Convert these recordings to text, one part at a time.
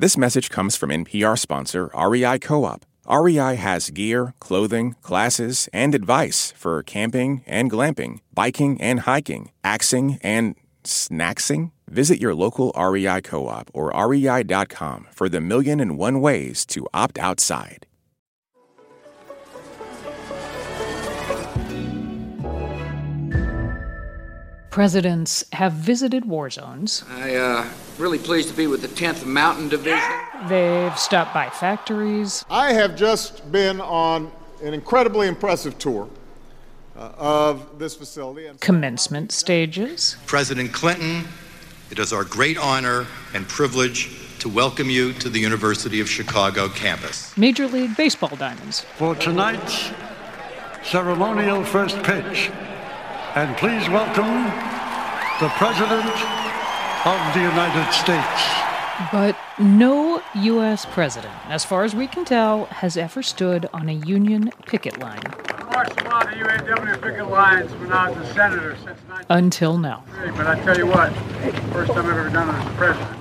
This message comes from NPR sponsor REI Co op. REI has gear, clothing, classes, and advice for camping and glamping, biking and hiking, axing and snacksing. Visit your local REI co op or rei.com for the million and one ways to opt outside. Presidents have visited war zones. I uh really pleased to be with the 10th Mountain Division. They've stopped by factories. I have just been on an incredibly impressive tour uh, of this facility. And commencement stages. President Clinton, it is our great honor and privilege to welcome you to the University of Chicago campus. Major League Baseball diamonds. For tonight's ceremonial first pitch, and please welcome the President of the United States. But no U.S. president, as far as we can tell, has ever stood on a Union picket line. Marched a lot of UAW picket lines when I was a senator since 19- Until now. But I tell you what, first time I've ever done it as a president.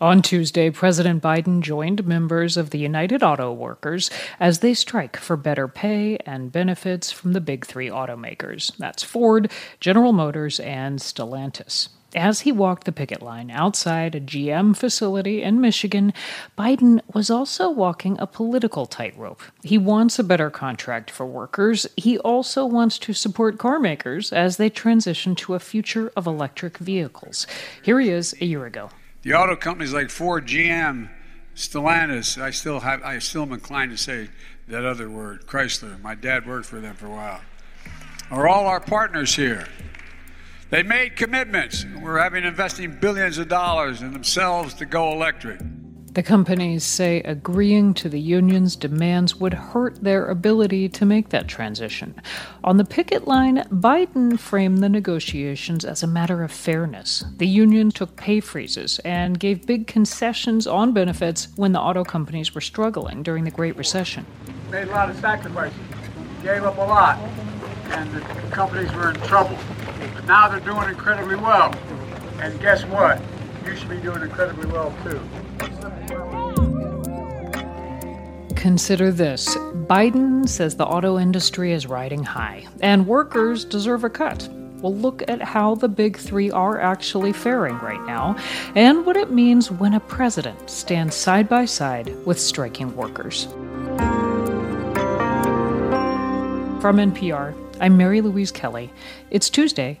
On Tuesday, President Biden joined members of the United Auto Workers as they strike for better pay and benefits from the big three automakers. That's Ford, General Motors, and Stellantis. As he walked the picket line outside a GM facility in Michigan, Biden was also walking a political tightrope. He wants a better contract for workers. He also wants to support carmakers as they transition to a future of electric vehicles. Here he is a year ago. The auto companies like Ford, GM, Stellantis, I still have I still am inclined to say that other word, Chrysler. My dad worked for them for a while. Are all our partners here. They made commitments. We're having investing billions of dollars in themselves to go electric. The companies say agreeing to the union's demands would hurt their ability to make that transition. On the picket line, Biden framed the negotiations as a matter of fairness. The union took pay freezes and gave big concessions on benefits when the auto companies were struggling during the Great Recession. Made a lot of sacrifices, gave up a lot, and the companies were in trouble. Now they're doing incredibly well. And guess what? You should be doing incredibly well too. Consider this Biden says the auto industry is riding high, and workers deserve a cut. Well, look at how the big three are actually faring right now, and what it means when a president stands side by side with striking workers. From NPR, I'm Mary Louise Kelly. It's Tuesday,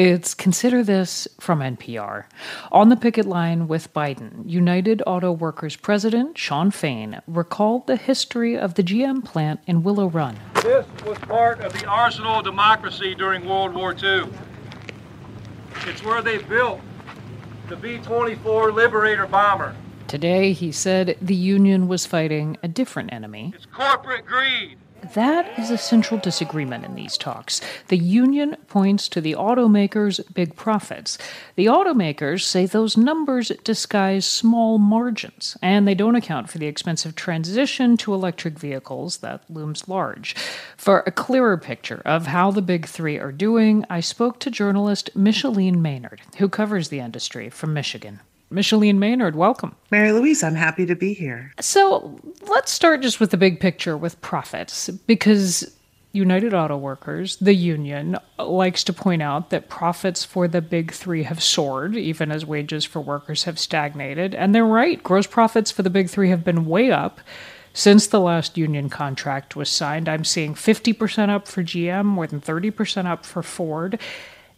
It's Consider This from NPR. On the picket line with Biden, United Auto Workers President Shawn Fain recalled the history of the GM plant in Willow Run. This was part of the arsenal of democracy during World War II. It's where they built the B 24 Liberator bomber. Today, he said the Union was fighting a different enemy. It's corporate greed. That is a central disagreement in these talks. The union points to the automakers' big profits. The automakers say those numbers disguise small margins, and they don't account for the expensive transition to electric vehicles that looms large. For a clearer picture of how the big three are doing, I spoke to journalist Micheline Maynard, who covers the industry from Michigan. Micheline Maynard, welcome. Mary Louise, I'm happy to be here. So let's start just with the big picture with profits, because United Auto Workers, the union, likes to point out that profits for the big three have soared, even as wages for workers have stagnated. And they're right. Gross profits for the big three have been way up since the last union contract was signed. I'm seeing 50% up for GM, more than 30% up for Ford.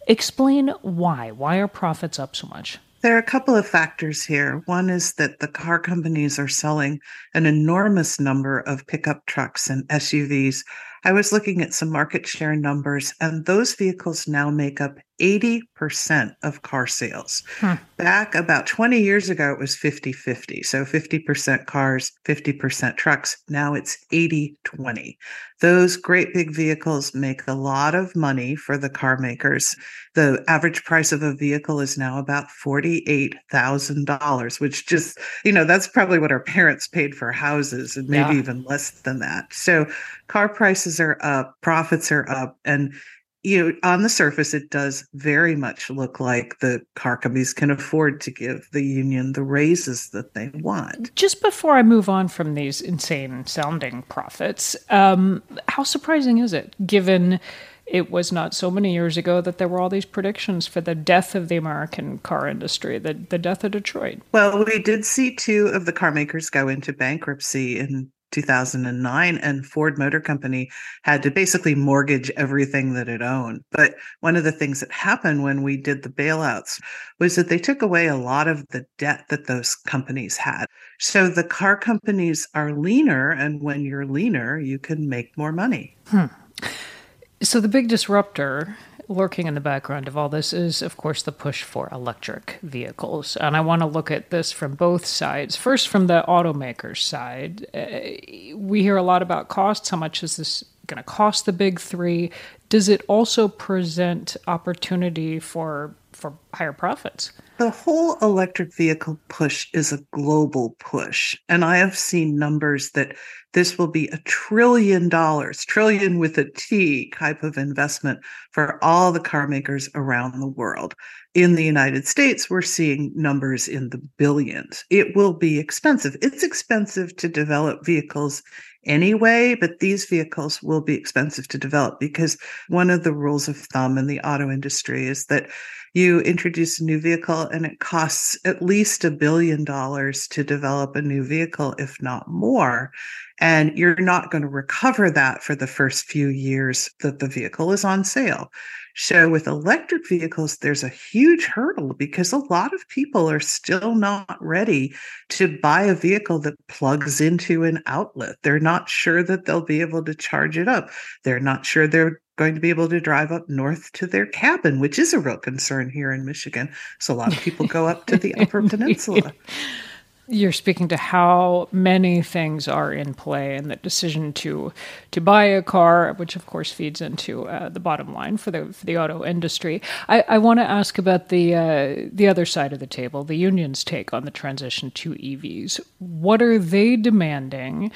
Explain why. Why are profits up so much? There are a couple of factors here. One is that the car companies are selling an enormous number of pickup trucks and SUVs. I was looking at some market share numbers, and those vehicles now make up 80% of car sales. Huh. Back about 20 years ago, it was 50 50. So 50% cars, 50% trucks. Now it's 80 20. Those great big vehicles make a lot of money for the car makers. The average price of a vehicle is now about $48,000, which just, you know, that's probably what our parents paid for houses and maybe yeah. even less than that. So car prices are up, profits are up, and you know, on the surface, it does very much look like the car companies can afford to give the union the raises that they want. Just before I move on from these insane sounding profits, um, how surprising is it, given it was not so many years ago that there were all these predictions for the death of the American car industry, the, the death of Detroit? Well, we did see two of the car makers go into bankruptcy in 2009 and Ford Motor Company had to basically mortgage everything that it owned. But one of the things that happened when we did the bailouts was that they took away a lot of the debt that those companies had. So the car companies are leaner and when you're leaner, you can make more money. Hmm. So the big disruptor lurking in the background of all this is, of course, the push for electric vehicles. And I want to look at this from both sides. First, from the automaker's side, uh, we hear a lot about costs. How much is this going to cost the big three? Does it also present opportunity for for higher profits? The whole electric vehicle push is a global push. And I have seen numbers that this will be a trillion dollars, trillion with a T type of investment for all the car makers around the world. In the United States, we're seeing numbers in the billions. It will be expensive. It's expensive to develop vehicles anyway, but these vehicles will be expensive to develop because one of the rules of thumb in the auto industry is that you introduce a new vehicle and it costs at least a billion dollars to develop a new vehicle, if not more. And you're not going to recover that for the first few years that the vehicle is on sale. So, with electric vehicles, there's a huge hurdle because a lot of people are still not ready to buy a vehicle that plugs into an outlet. They're not sure that they'll be able to charge it up. They're not sure they're going to be able to drive up north to their cabin, which is a real concern here in Michigan. So, a lot of people go up to the Upper Peninsula you're speaking to how many things are in play and the decision to to buy a car, which of course feeds into uh, the bottom line for the for the auto industry. I, I want to ask about the uh, the other side of the table, the union's take on the transition to EVs. What are they demanding?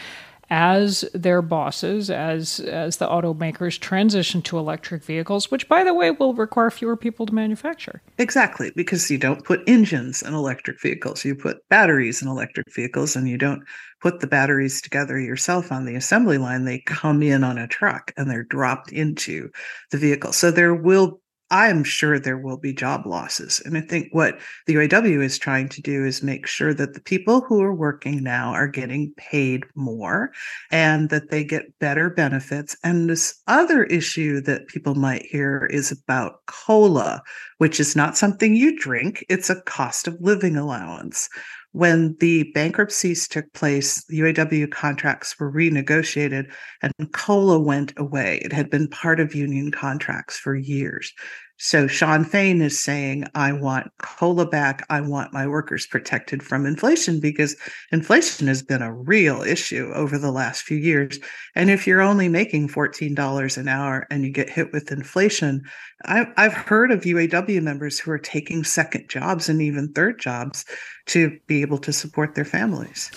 As their bosses, as as the automakers transition to electric vehicles, which by the way will require fewer people to manufacture. Exactly, because you don't put engines in electric vehicles, you put batteries in electric vehicles, and you don't put the batteries together yourself on the assembly line. They come in on a truck and they're dropped into the vehicle. So there will I am sure there will be job losses. And I think what the UAW is trying to do is make sure that the people who are working now are getting paid more and that they get better benefits. And this other issue that people might hear is about COLA, which is not something you drink, it's a cost of living allowance when the bankruptcies took place, UAW contracts were renegotiated and COLA went away. It had been part of union contracts for years. So Shawn Fain is saying, I want COLA back. I want my workers protected from inflation because inflation has been a real issue over the last few years. And if you're only making $14 an hour and you get hit with inflation, I, have heard of UAW members who are taking second jobs and even third jobs to be able to support their families.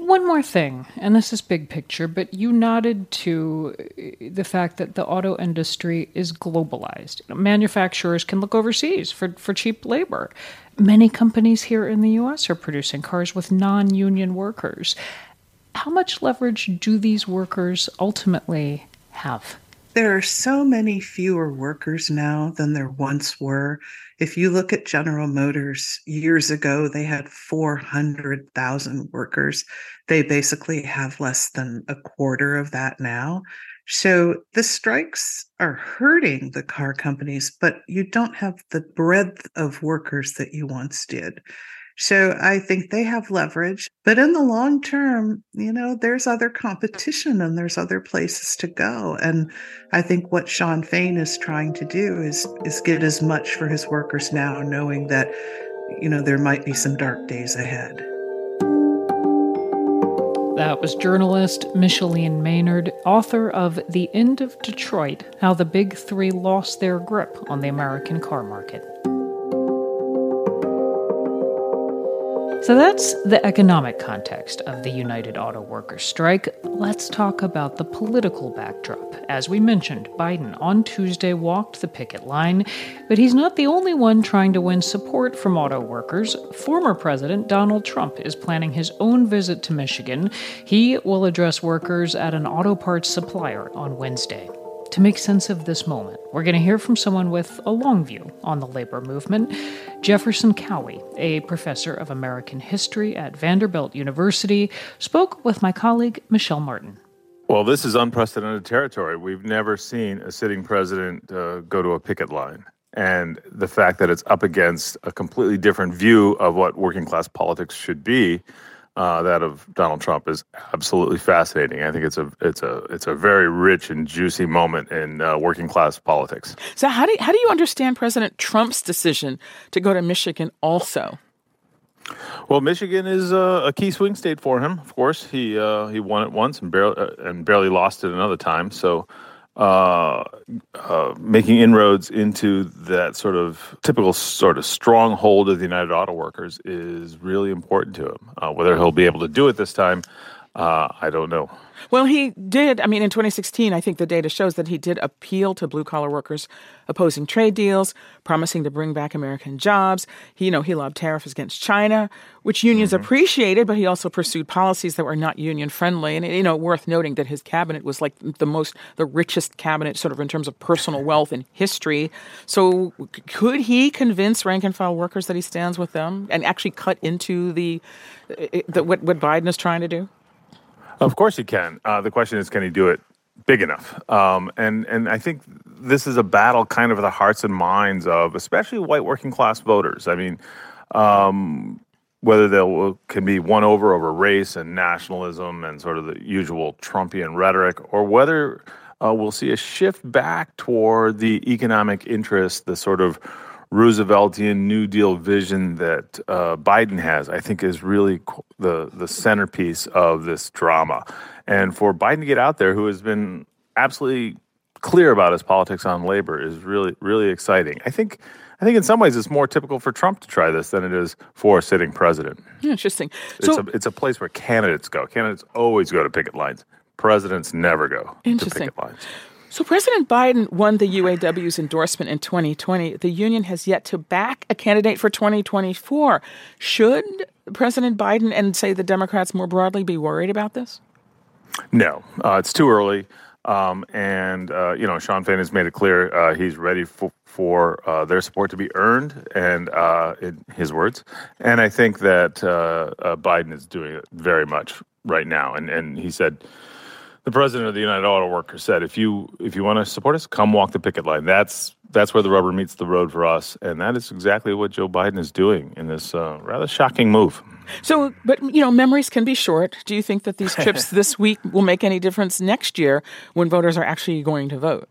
One more thing, and this is big picture, but you nodded to uh, the fact that the auto industry is globalized. Manufacturers can look overseas for, for cheap labor. Many companies here in the US are producing cars with non union workers. How much leverage do these workers ultimately have? There are so many fewer workers now than there once were. If you look at General Motors years ago, they had 400,000 workers. They basically have less than a quarter of that now. So the strikes are hurting the car companies, but you don't have the breadth of workers that you once did. So I think they have leverage. But in the long term, you know, there's other competition and there's other places to go. And I think what Shawn Fain is trying to do is is get as much for his workers now, knowing that, you know, there might be some dark days ahead. That was journalist Micheline Maynard, author of The End of Detroit How the Big Three Lost Their Grip on the American Car Market. So that's the economic context of the United Auto Workers strike. Let's talk about the political backdrop. As we mentioned, Biden on Tuesday walked the picket line, but he's not the only one trying to win support from auto workers. Former President Donald Trump is planning his own visit to Michigan. He will address workers at an auto parts supplier on Wednesday. To make sense of this moment, we're going to hear from someone with a long view on the labor movement. Jefferson Cowie, a professor of American history at Vanderbilt University, spoke with my colleague Michel Martin. Well, this is unprecedented territory. We've never seen a sitting president uh, go to a picket line. And the fact that it's up against a completely different view of what working class politics should be uh, that of Donald Trump is absolutely fascinating. I think it's a it's a it's a very rich and juicy moment in uh, working class politics. So how do you, how do you understand President Trump's decision to go to Michigan also? Well, Michigan is a, a key swing state for him. Of course, he uh, he won it once and barely uh, and barely lost it another time. So uh, uh, making inroads into that sort of typical sort of stronghold of the United Auto Workers is really important to him. Uh, whether he'll be able to do it this time, uh, I don't know. Well, he did. I mean, in 2016, I think the data shows that he did appeal to blue collar workers opposing trade deals, promising to bring back American jobs. He, you know, he lobbed tariffs against China, which unions mm-hmm. appreciated, but he also pursued policies that were not union friendly. And, you know, worth noting that his cabinet was like the most, the richest cabinet sort of in terms of personal wealth in history. So could he convince rank and file workers that he stands with them and actually cut into the, the what, what Biden is trying to do? Of course he can. Uh, the question is, can he do it big enough? Um, and and I think this is a battle, kind of the hearts and minds of especially white working class voters. I mean, um, whether they can be won over over race and nationalism and sort of the usual Trumpian rhetoric, or whether uh, we'll see a shift back toward the economic interest, the sort of Rooseveltian New Deal vision that uh, Biden has, I think, is really the the centerpiece of this drama. And for Biden to get out there, who has been absolutely clear about his politics on labor, is really really exciting. I think. I think in some ways it's more typical for Trump to try this than it is for a sitting president. Interesting. So, it's, a, it's a place where candidates go. Candidates always go to picket lines. Presidents never go to picket lines. So President Biden won the UAW's endorsement in 2020. The union has yet to back a candidate for 2024. Should President Biden and say the Democrats more broadly be worried about this? No, uh, it's too early. Um, and uh, you know, Shawn Fain has made it clear uh, he's ready for, for uh, their support to be earned, and uh, in his words. And I think that uh, Biden is doing it very much right now. And and he said the president of the United Auto Workers said, "If you if you want to support us, come walk the picket line. That's that's where the rubber meets the road for us, and that is exactly what Joe Biden is doing in this uh, rather shocking move." So, but you know, memories can be short. Do you think that these trips this week will make any difference next year when voters are actually going to vote?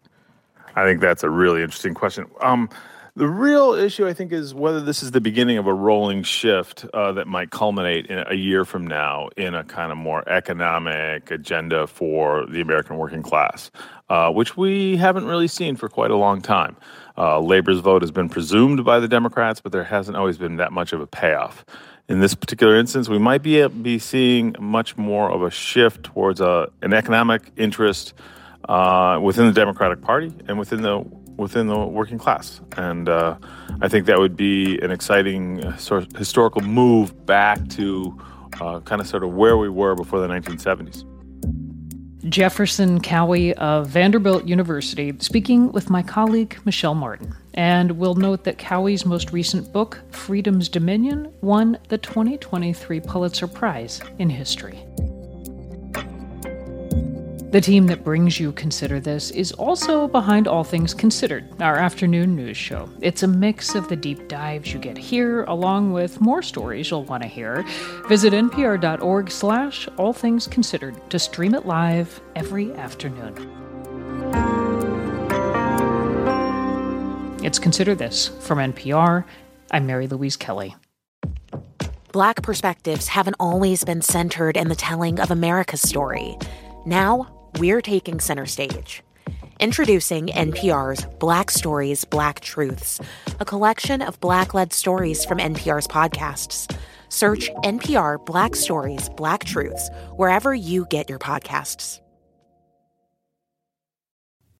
I think that's a really interesting question. Um, the real issue, I think, is whether this is the beginning of a rolling shift uh, that might culminate in a year from now in a kind of more economic agenda for the American working class, uh, which we haven't really seen for quite a long time. Uh, labor's vote has been presumed by the Democrats, but there hasn't always been that much of a payoff. In this particular instance, we might be, be seeing much more of a shift towards a, uh, an economic interest uh, within the Democratic Party and within the within the working class. And uh, I think that would be an exciting uh, sort of historical move back to uh, kind of sort of where we were before the 1970s. Jefferson Cowie of Vanderbilt University, speaking with my colleague Michel Martin. And we'll note that Cowie's most recent book, Freedom's Dominion, won the 2023 Pulitzer Prize in History. The team that brings you Consider This is also behind All Things Considered, our afternoon news show. It's a mix of the deep dives you get here, along with more stories you'll want to hear. Visit npr.org slash all things considered to stream it live every afternoon. It's Consider This from NPR. I'm Mary Louise Kelly. Black perspectives haven't always been centered in the telling of America's story. Now, we're taking center stage. Introducing NPR's Black Stories, Black Truths, a collection of Black led stories from NPR's podcasts. Search NPR Black Stories, Black Truths wherever you get your podcasts.